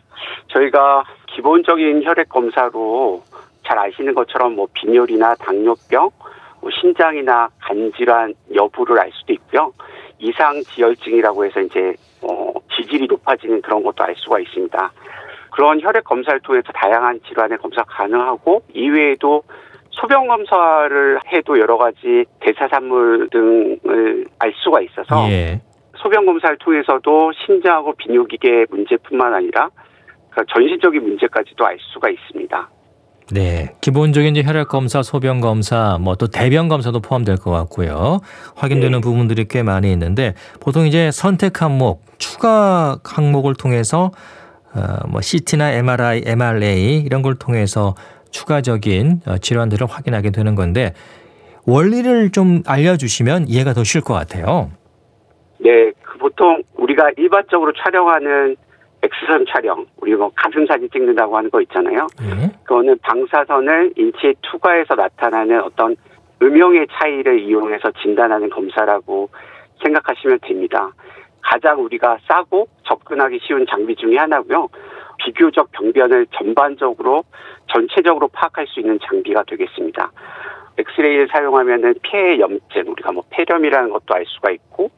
저희가 기본적인 혈액 검사로 잘 아시는 것처럼 뭐 빈혈이나 당뇨병, 뭐 신장이나 간 질환 여부를 알 수도 있고요. 이상 지혈증이라고 해서 이제 어, 지질이 높아지는 그런 것도 알 수가 있습니다. 그런 혈액 검사를 통해서 다양한 질환의 검사 가능하고 이외에도 소변 검사를 해도 여러 가지 대사산물 등을 알 수가 있어서 예. 소변 검사를 통해서도 신장하고 비뇨기계 문제뿐만 아니라 그러니까 전신적인 문제까지도 알 수가 있습니다. 네. 기본적인 이제 혈액 검사, 소변 검사, 뭐 또 대변 검사도 포함될 것 같고요. 확인되는 네. 부분들이 꽤 많이 있는데 보통 이제 선택 항목, 추가 항목을 통해서 어, 뭐 CT나 MRI, MRA 이런 걸 통해서 추가적인 어, 질환들을 확인하게 되는 건데 원리를 좀 알려주시면 이해가 더 쉬울 것 같아요. 네, 그 보통 우리가 일반적으로 촬영하는 엑스선 촬영, 우리 뭐 가슴 사진 찍는다고 하는 거 있잖아요. 예. 그거는 방사선을 인체에 투과해서 나타나는 어떤 음영의 차이를 이용해서 진단하는 검사라고 생각하시면 됩니다. 가장 우리가 싸고 접근하기 쉬운 장비 중에 하나고요. 비교적 병변을 전반적으로 전체적으로 파악할 수 있는 장비가 되겠습니다. 엑스레이를 사용하면은 폐 염증, 우리가 뭐 폐렴이라는 것도 알 수가 있고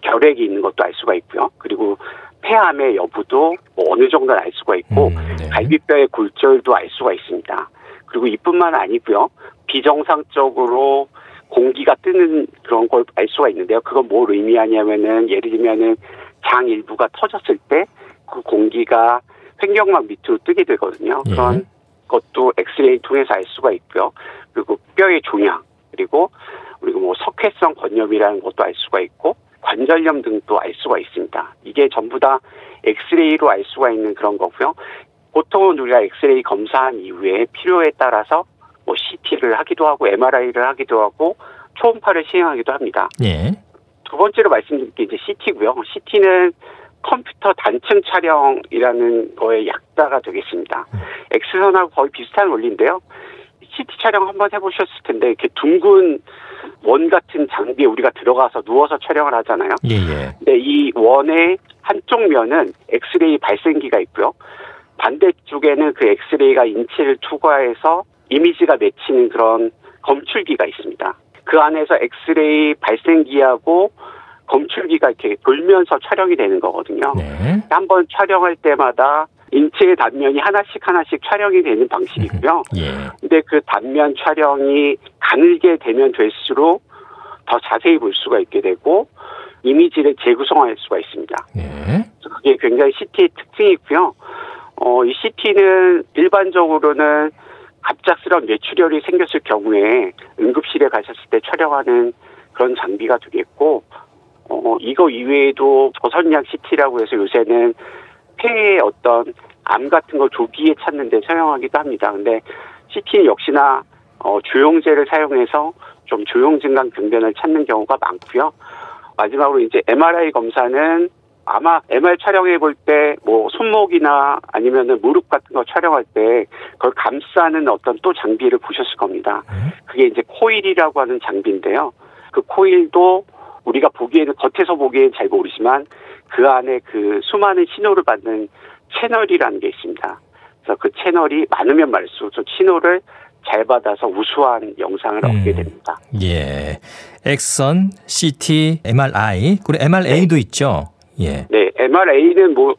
결핵이 있는 것도 알 수가 있고요. 그리고 폐암의 여부도 뭐 어느 정도는 알 수가 있고 음, 네. 갈비뼈의 골절도 알 수가 있습니다. 그리고 이뿐만 아니고요. 비정상적으로 공기가 뜨는 그런 걸 알 수가 있는데요. 그건 뭘 의미하냐면은 예를 들면은 장 일부가 터졌을 때 그 공기가 횡격막 밑으로 뜨게 되거든요. 예. 그런 것도 엑스레이 통해서 알 수가 있고요. 그리고 뼈의 종양 그리고 그리고 뭐 석회성 건염이라는 것도 알 수가 있고 관절염 등도 알 수가 있습니다. 이게 전부 다 엑스레이로 알 수가 있는 그런 거고요. 보통은 우리가 엑스레이 검사한 이후에 필요에 따라서 뭐 CT를 하기도 하고 MRI를 하기도 하고 초음파를 시행하기도 합니다. 예. 두 번째로 말씀드릴 게 이제 CT고요. CT는 컴퓨터 단층 촬영이라는 거의 약자가 되겠습니다. 엑스선하고 거의 비슷한 원리인데요. CT 촬영 한번 해보셨을 텐데 이렇게 둥근 원 같은 장비에 우리가 들어가서 누워서 촬영을 하잖아요. 예, 예. 근데 이 원의 한쪽 면은 엑스레이 발생기가 있고요. 반대쪽에는 그 엑스레이가 인체를 투과해서 이미지가 맺히는 그런 검출기가 있습니다. 그 안에서 엑스레이 발생기하고 검출기가 이렇게 돌면서 촬영이 되는 거거든요. 네. 한번 촬영할 때마다 인체의 단면이 하나씩 하나씩 촬영이 되는 방식이고요. 예. 근데 그 단면 촬영이 가늘게 되면 될수록 더 자세히 볼 수가 있게 되고 이미지를 재구성할 수가 있습니다. 예. 그게 굉장히 CT의 특징이고요. 어, 이 CT는 일반적으로는 갑작스러운 뇌출혈이 생겼을 경우에 응급실에 가셨을 때 촬영하는 그런 장비가 되겠고, 어, 이거 이외에도 저선약 CT라고 해서 요새는 폐의 어떤 암 같은 걸 조기에 찾는 데 사용하기도 합니다. 근데 CT는 역시나 어, 조영제를 사용해서 좀 조영 증강 병변을 찾는 경우가 많고요. 마지막으로 이제 MRI 검사는 아마 MR 촬영해 볼 때 뭐 손목이나 아니면은 무릎 같은 거 촬영할 때 그걸 감싸는 어떤 또 장비를 보셨을 겁니다. 네. 그게 이제 코일이라고 하는 장비인데요. 그 코일도 우리가 보기에는 겉에서 보기엔 잘 모르지만 그 안에 그 수많은 신호를 받는 채널이라는 게 있습니다. 그래서 그 채널이 많으면 저 신호를 잘 받아서 우수한 영상을 음. 얻게 됩니다. 예. 엑선, CT, MRI, 그리고 MRA도 있죠. 예. 네, MRA는 뭐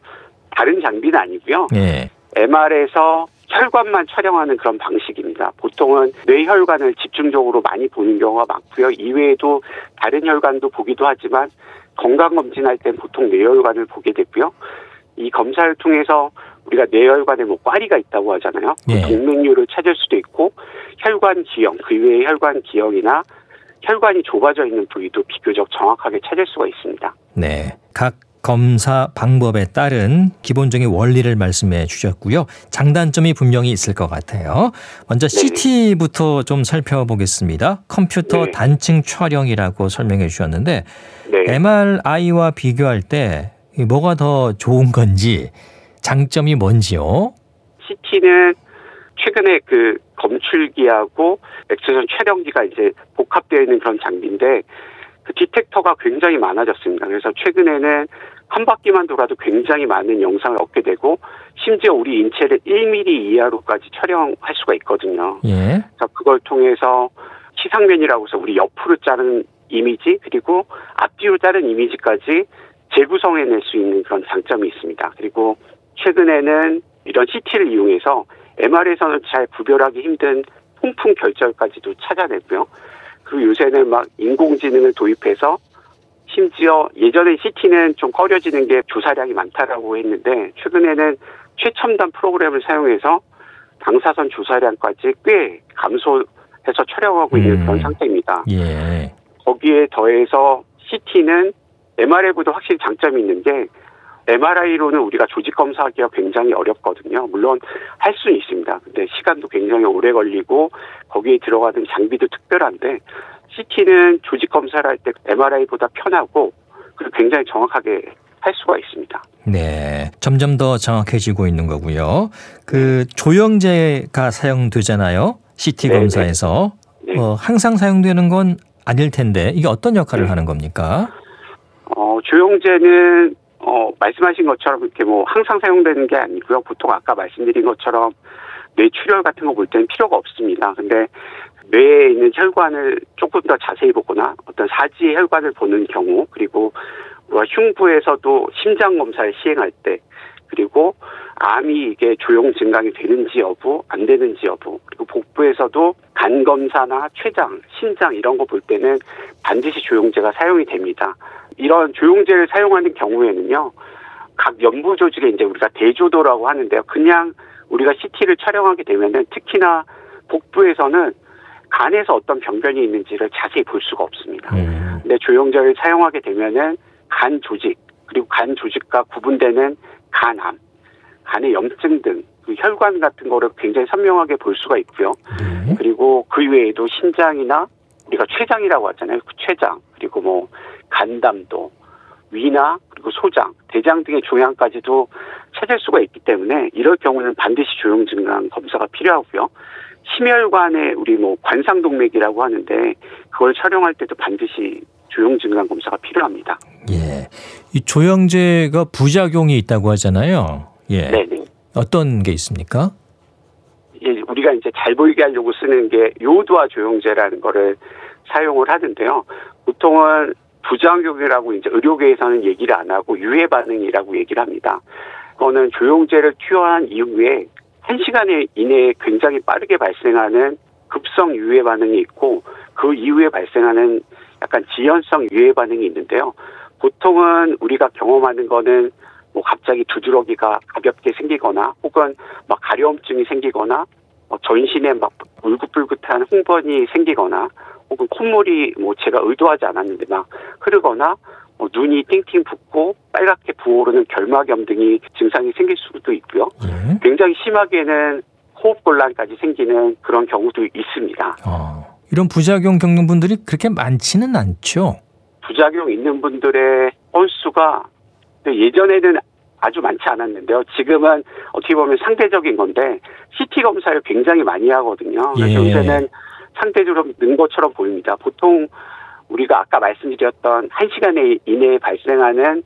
다른 장비는 아니고요. 예. MR에서 혈관만 촬영하는 그런 방식입니다. 보통은 뇌혈관을 집중적으로 많이 보는 경우가 많고요. 이외에도 다른 혈관도 보기도 하지만 건강 검진할 땐 보통 뇌혈관을 보게 되고요. 이 검사를 통해서 우리가 뇌혈관에 뭐 꽈리가 있다고 하잖아요. 그 예. 동맥류를 찾을 수도 있고 혈관 기형, 그 외의 혈관 기형이나 혈관이 좁아져 있는 부위도 비교적 정확하게 찾을 수가 있습니다. 네. 각 검사 방법에 따른 기본적인 원리를 말씀해 주셨고요. 장단점이 분명히 있을 것 같아요. 먼저 네. CT부터 좀 살펴보겠습니다. 컴퓨터 네. 단층 촬영이라고 설명해 주셨는데 네. MRI와 비교할 때이 뭐가 더 좋은 건지 장점이 뭔지요? CT는 최근에 그 검출기하고 엑스선 촬영기가 이제 복합되어 있는 그런 장비인데 그 디텍터가 굉장히 많아졌습니다. 그래서 최근에는 한 바퀴만 돌아도 굉장히 많은 영상을 얻게 되고 심지어 우리 인체를 1mm 이하로까지 촬영할 수가 있거든요. 예. 그래서 그걸 통해서 시상면이라고 해서 우리 옆으로 자른 이미지 그리고 앞뒤로 자른 이미지까지 재구성해낼 수 있는 그런 장점이 있습니다. 그리고 최근에는 이런 CT를 이용해서 MR에서는 잘 구별하기 힘든 통풍 결절까지도 찾아내고요. 그리고 요새는 막 인공지능을 도입해서 심지어 예전에 CT는 좀 꺼려지는 게 조사량이 많다라고 했는데 최근에는 최첨단 프로그램을 사용해서 방사선 조사량까지 꽤 감소해서 촬영하고 있는 음. 그런 상태입니다. 예. 거기에 더해서 CT는 MRI보다 확실히 장점이 있는 게 MRI로는 우리가 조직 검사하기가 굉장히 어렵거든요. 물론 할 수는 있습니다. 근데 시간도 굉장히 오래 걸리고 거기에 들어가는 장비도 특별한데 CT는 조직 검사를 할 때 MRI보다 편하고 그리고 굉장히 정확하게 할 수가 있습니다. 네. 점점 더 정확해지고 있는 거고요. 그 조영제가 사용되잖아요. CT 네, 검사에서. 네. 어, 항상 사용되는 건 아닐 텐데 이게 어떤 역할을 네. 하는 겁니까? 어, 조영제는 어, 말씀하신 것처럼 이렇게 뭐 항상 사용되는 게 아니고요. 보통 아까 말씀드린 것처럼 뇌출혈 같은 거 볼 때는 필요가 없습니다. 근데 뇌에 있는 혈관을 조금 더 자세히 보거나 어떤 사지의 혈관을 보는 경우 그리고 흉부에서도 심장 검사를 시행할 때 그리고 암이 이게 조용 증강이 되는지 여부 안 되는지 여부 그리고 복부에서도 간 검사나 췌장, 신장 이런 거 볼 때는 반드시 조영제가 사용이 됩니다. 이런 조영제를 사용하는 경우에는요, 각 연부 조직에 이제 우리가 대조도라고 하는데요. 그냥 우리가 CT를 촬영하게 되면은 특히나 복부에서는 간에서 어떤 병변이 있는지를 자세히 볼 수가 없습니다. 음. 근데 조영제를 사용하게 되면은 간 조직 그리고 간 조직과 구분되는 간암, 간의 염증 등 그 혈관 같은 거를 굉장히 선명하게 볼 수가 있고요. 네. 그리고 그 외에도 신장이나 우리가 췌장이라고 하잖아요. 그 췌장 그리고 뭐 간담도, 위나 그리고 소장, 대장 등의 종양까지도 찾을 수가 있기 때문에 이럴 경우는 반드시 조영 증강 검사가 필요하고요. 심혈관의 우리 뭐 관상동맥이라고 하는데 그걸 촬영할 때도 반드시 조영증강 검사가 필요합니다. 예. 이 조영제가 부작용이 있다고 하잖아요. 예. 네네. 어떤 게 있습니까? 예, 우리가 이제 잘 보이게 하려고 쓰는 게 요도화 조영제라는 거를 사용을 하는데요. 보통은 부작용이라고 이제 의료계에서는 얘기를 안 하고 유해 반응이라고 얘기를 합니다. 그거는 조영제를 투여한 이후에 한 시간에 이내에 굉장히 빠르게 발생하는 급성 유해 반응이 있고 그 이후에 발생하는 약간 지연성 유해 반응이 있는데요. 보통은 우리가 경험하는 거는 뭐 갑자기 두드러기가 가볍게 생기거나 혹은 막 가려움증이 생기거나 뭐 전신에 막 울긋불긋한 홍번이 생기거나 혹은 콧물이 뭐 제가 의도하지 않았는데 막 흐르거나 뭐 눈이 띵띵 붓고 빨갛게 부어오르는 결막염 등이 증상이 생길 수도 있고요. 예. 굉장히 심하게는 호흡곤란까지 생기는 그런 경우도 있습니다. 어. 이런 부작용 겪는 분들이 그렇게 많지는 않죠. 부작용 있는 분들의 건수가 예전에는 아주 많지 않았는데요. 지금은 어떻게 보면 상대적인 건데 CT 검사를 굉장히 많이 하거든요. 그래서 예. 요새는 상대적으로 는 것처럼 보입니다. 보통 우리가 아까 말씀드렸던 1시간 이내에 발생하는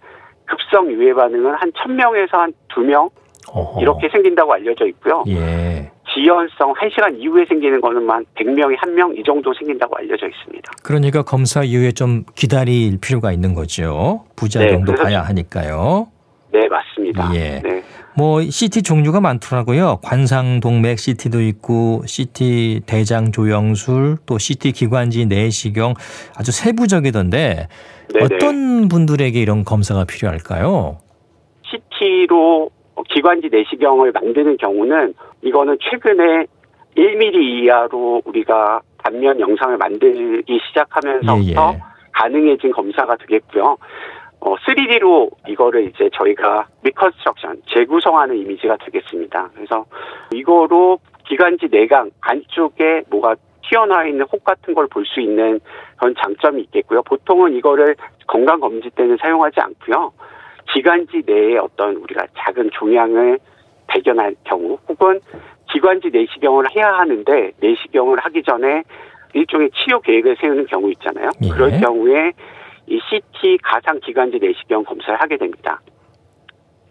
급성 유해 반응은 한 1000명에서 한 2명 어허. 이렇게 생긴다고 알려져 있고요. 예. 지연성 1시간 이후에 생기는 거는 한 100명에 1명 이 정도 생긴다고 알려져 있습니다. 그러니까 검사 이후에 좀 기다릴 필요가 있는 거죠. 부작용도 네, 봐야 하니까요. 네, 맞습니다. 예. 네. 뭐 CT 종류가 많더라고요. 관상동맥 CT도 있고 CT 대장 조영술 또 CT 기관지 내시경 아주 세부적이던데 네네. 어떤 분들에게 이런 검사가 필요할까요? CT로 기관지 내시경을 만드는 경우는 이거는 최근에 1mm 이하로 우리가 단면 영상을 만들기 시작하면서부터 예, 예. 가능해진 검사가 되겠고요. 어, 3D로 이거를 이제 저희가 reconstruction, 재구성하는 이미지가 되겠습니다. 그래서 이거로 기관지 내강 안쪽에 뭐가 튀어나와 있는 혹 같은 걸 볼 수 있는 그런 장점이 있겠고요. 보통은 이거를 건강 검진 때는 사용하지 않고요. 기관지 내에 어떤 우리가 작은 종양을 발견할 경우 혹은 기관지 내시경을 해야 하는데 내시경을 하기 전에 일종의 치료 계획을 세우는 경우 있잖아요. 예. 그럴 경우에 이 CT 가상 기관지 내시경 검사를 하게 됩니다.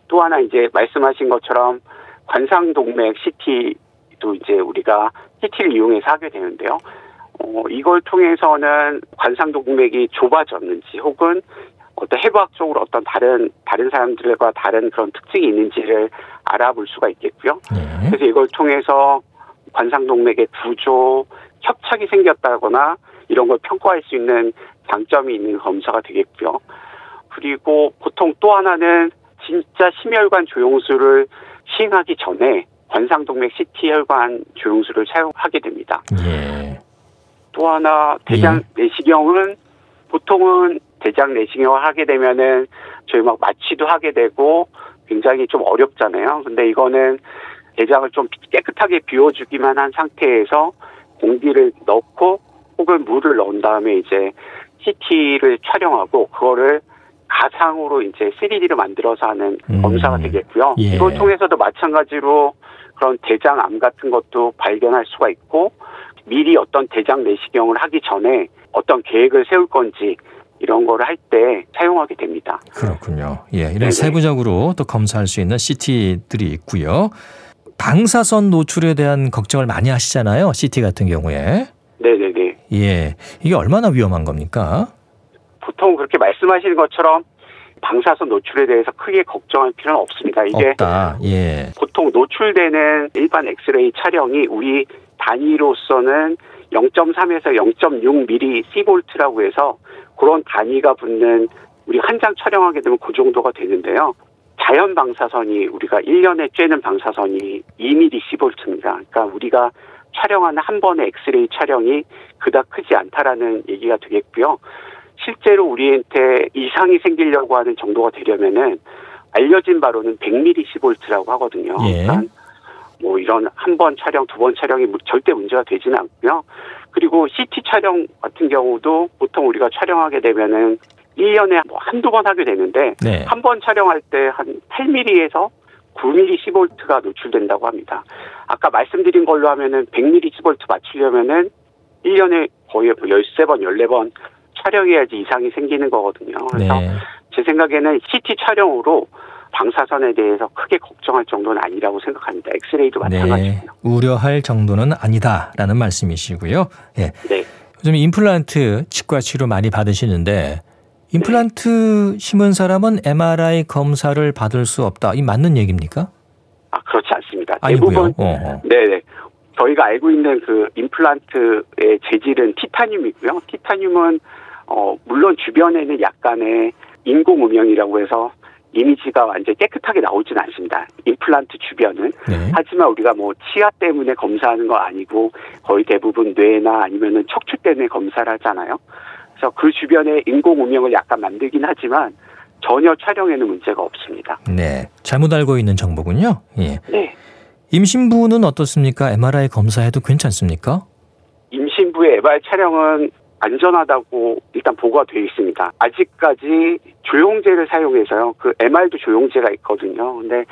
또 하나 이제 말씀하신 것처럼 관상동맥 CT도 이제 우리가 CT를 이용해서 하게 되는데요. 어, 이걸 통해서는 관상동맥이 좁아졌는지 혹은 어떤 해부학적으로 어떤 다른 다른 사람들과 다른 그런 특징이 있는지를 알아볼 수가 있겠고요. 네. 그래서 이걸 통해서 관상동맥의 구조, 협착이 생겼다거나 이런 걸 평가할 수 있는 장점이 있는 검사가 되겠고요. 그리고 보통 또 하나는 진짜 심혈관 조영술을 시행하기 전에 관상동맥 CT 혈관 조영술을 사용하게 됩니다. 예. 또 하나 대장 내시경은 보통은 대장 내시경을 하게 되면은 저희 막 마취도 하게 되고 굉장히 좀 어렵잖아요. 근데 이거는 대장을 좀 깨끗하게 비워주기만 한 상태에서 공기를 넣고 혹은 물을 넣은 다음에 이제 CT를 촬영하고 그거를 가상으로 이제 3D로 만들어서 하는 음. 검사가 되겠고요. 예. 이걸 통해서도 마찬가지로 그런 대장암 같은 것도 발견할 수가 있고 미리 어떤 대장 내시경을 하기 전에 어떤 계획을 세울 건지 이런 거를 할 때 사용하게 됩니다. 그렇군요. 예, 이런 네네. 세부적으로 또 검사할 수 있는 CT들이 있고요. 방사선 노출에 대한 걱정을 많이 하시잖아요. CT 같은 경우에. 예. 이게 얼마나 위험한 겁니까? 보통 그렇게 말씀하시는 것처럼 방사선 노출에 대해서 크게 걱정할 필요는 없습니다. 이게 없다. 예. 보통 노출되는 일반 엑스레이 촬영이 우리 단위로서는 0.3에서 0.6mm 시볼트라고 해서 그런 단위가 붙는 우리 한 장 촬영하게 되면 그 정도가 되는데요. 자연 방사선이 우리가 1년에 쬐는 방사선이 2mm 시볼트입니다. 그러니까 우리가 촬영하는 한 번의 엑스레이 촬영이 그닥 크지 않다라는 얘기가 되겠고요. 실제로 우리한테 이상이 생기려고 하는 정도가 되려면은 알려진 바로는 100mm 시볼트라고 하거든요. 예. 그러니까 뭐 이런 한 번 촬영, 두 번 촬영이 뭐 절대 문제가 되지는 않고요. 그리고 CT 촬영 같은 경우도 보통 우리가 촬영하게 되면은 1년에 뭐 한두 번 하게 되는데 네. 한번 촬영할 때 한 8mm에서 9mm 시볼트가 노출된다고 합니다. 아까 말씀드린 걸로 하면은 100mm 시볼트 맞추려면은 1년에 거의 뭐 13번, 14번 촬영해야지 이상이 생기는 거거든요. 그래서 네. 제 생각에는 CT 촬영으로 방사선에 대해서 크게 걱정할 정도는 아니라고 생각합니다. 엑스레이도 네. 마찬가지고요. 우려할 정도는 아니다라는 말씀이시고요. 예. 네. 요즘 임플란트 치과 치료 많이 받으시는데 임플란트 심은 사람은 MRI 검사를 받을 수 없다. 이 맞는 얘기입니까? 아 그렇지 않습니다. 대부분. 네네. 저희가 알고 있는 그 임플란트의 재질은 티타늄이고요. 티타늄은 어 물론 주변에는 약간의 인공 음영이라고 해서 이미지가 완전히 깨끗하게 나오지는 않습니다. 임플란트 주변은. 네. 하지만 우리가 뭐 치아 때문에 검사하는 거 아니고 거의 대부분 뇌나 아니면은 척추 때문에 검사를 하잖아요. 그래서 그 주변에 인공 음영을 약간 만들긴 하지만 전혀 촬영에는 문제가 없습니다. 네. 잘못 알고 있는 정보군요. 예. 네. 임신부는 어떻습니까? MRI 검사해도 괜찮습니까? 임신부의 에발 촬영은 안전하다고 일단 보고가 되어 있습니다. 아직까지 조영제를 사용해서요. 그 MR도 조영제가 있거든요. 근데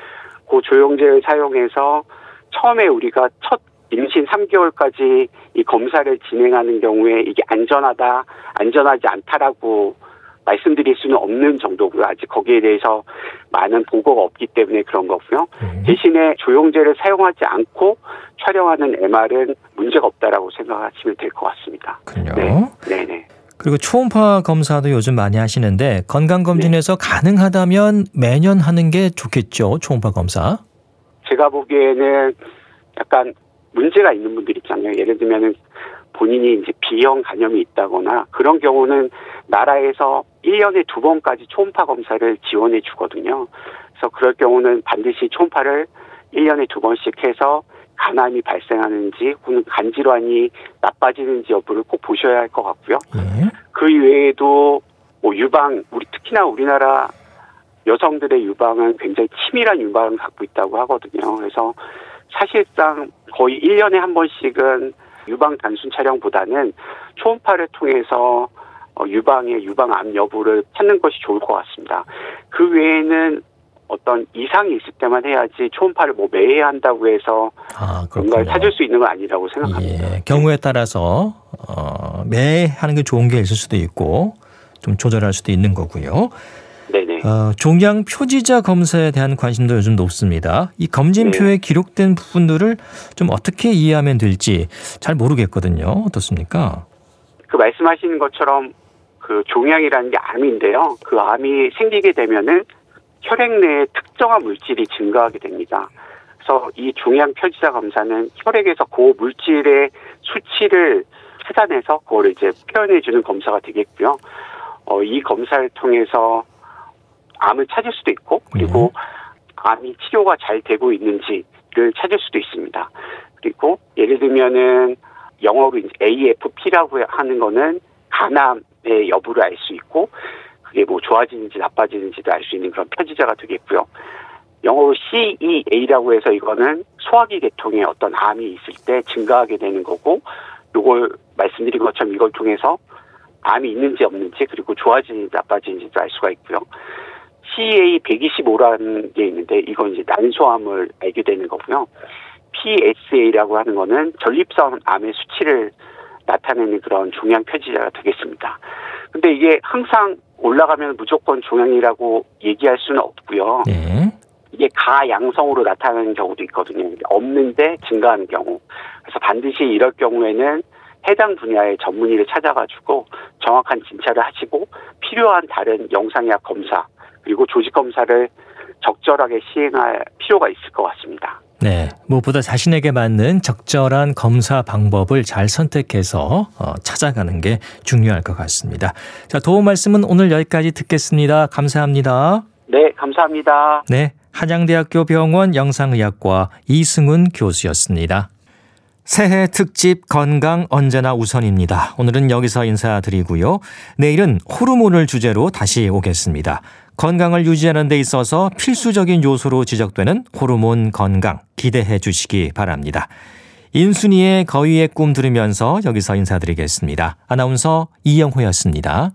그 조영제를 사용해서 처음에 우리가 첫 임신 3개월까지 이 검사를 진행하는 경우에 이게 안전하다, 안전하지 않다라고 말씀드릴 수는 없는 정도고요. 아직 거기에 대해서 많은 보고가 없기 때문에 그런 거고요. 네. 대신에 조영제를 사용하지 않고 촬영하는 MR은 문제가 없다라고 생각하시면 될 것 같습니다. 네. 네네. 그리고 초음파 검사도 요즘 많이 하시는데 건강검진에서 가능하다면 매년 하는 게 좋겠죠. 초음파 검사. 제가 보기에는 약간 문제가 있는 분들 있잖아요. 예를 들면은 본인이 이제 B형 간염이 있다거나 그런 경우는 나라에서 1년에 두 번까지 초음파 검사를 지원해 주거든요. 그래서 그럴 경우는 반드시 초음파를 1년에 두 번씩 해서 간암이 발생하는지 혹은 간질환이 나빠지는지 여부를 꼭 보셔야 할 것 같고요. 예. 그 이외에도 뭐 유방 우리 특히나 우리나라 여성들의 유방은 굉장히 치밀한 유방을 갖고 있다고 하거든요. 그래서 사실상 거의 1년에 한 번씩은 유방 단순 촬영보다는 초음파를 통해서 어, 유방의 유방암 여부를 찾는 것이 좋을 것 같습니다. 그 외에는 어떤 이상이 있을 때만 해야지 초음파를 뭐 매해 한다고 해서 아, 뭔가를. 찾을 수 있는 건 아니라고 생각합니다. 예, 경우에 따라서 어, 매 하는 게 좋은 게 있을 수도 있고 좀 조절할 수도 있는 거고요. 어, 종양 표지자 검사에 대한 관심도 요즘 높습니다. 이 검진표에 네. 기록된 부분들을 좀 어떻게 이해하면 될지 잘 모르겠거든요. 어떻습니까? 그 말씀하시는 것처럼 그 종양이라는 게 암인데요. 그 암이 생기게 되면은 혈액 내에 특정한 물질이 증가하게 됩니다. 그래서 이 종양 표지자 검사는 혈액에서 그 물질의 수치를 찾아내서 그걸 이제 표현해 주는 검사가 되겠고요. 어, 이 검사를 통해서 암을 찾을 수도 있고 그리고 암이 치료가 잘 되고 있는지를 찾을 수도 있습니다. 그리고 예를 들면은 영어로 이제 AFP라고 하는 거는 간암의 여부를 알 수 있고 그게 뭐 좋아지는지 나빠지는지도 알 수 있는 그런 표지자가 되겠고요. 영어로 CEA라고 해서 이거는 소화기 계통에 어떤 암이 있을 때 증가하게 되는 거고 요걸 말씀드린 것처럼 이걸 통해서 암이 있는지 없는지 그리고 좋아지는지 나빠지는지도 알 수가 있고요. CA 125라는 게 있는데 이건 이제 난소암을 알게 되는 거고요. PSA라고 하는 거는 전립선 암의 수치를 나타내는 그런 종양 표지자가 되겠습니다. 근데 이게 항상 올라가면 무조건 종양이라고 얘기할 수는 없고요. 네. 이게 가양성으로 나타나는 경우도 있거든요. 없는데 증가하는 경우. 그래서 반드시 이럴 경우에는 해당 분야의 전문의를 찾아가지고 정확한 진찰을 하시고 필요한 다른 영상약 검사 그리고 조직 검사를 적절하게 시행할 필요가 있을 것 같습니다. 네. 무엇보다 자신에게 맞는 적절한 검사 방법을 잘 선택해서 어, 찾아가는 게 중요할 것 같습니다. 자, 도움 말씀은 오늘 여기까지 듣겠습니다. 감사합니다. 네, 감사합니다. 네. 한양대학교 병원 영상의학과 이승훈 교수였습니다. 새해 특집 건강 언제나 우선입니다. 오늘은 여기서 인사드리고요. 내일은 호르몬을 주제로 다시 오겠습니다. 건강을 유지하는 데 있어서 필수적인 요소로 지적되는 호르몬 건강 기대해 주시기 바랍니다. 인순이의 거위의 꿈 들으면서 여기서 인사드리겠습니다. 아나운서 이영호였습니다.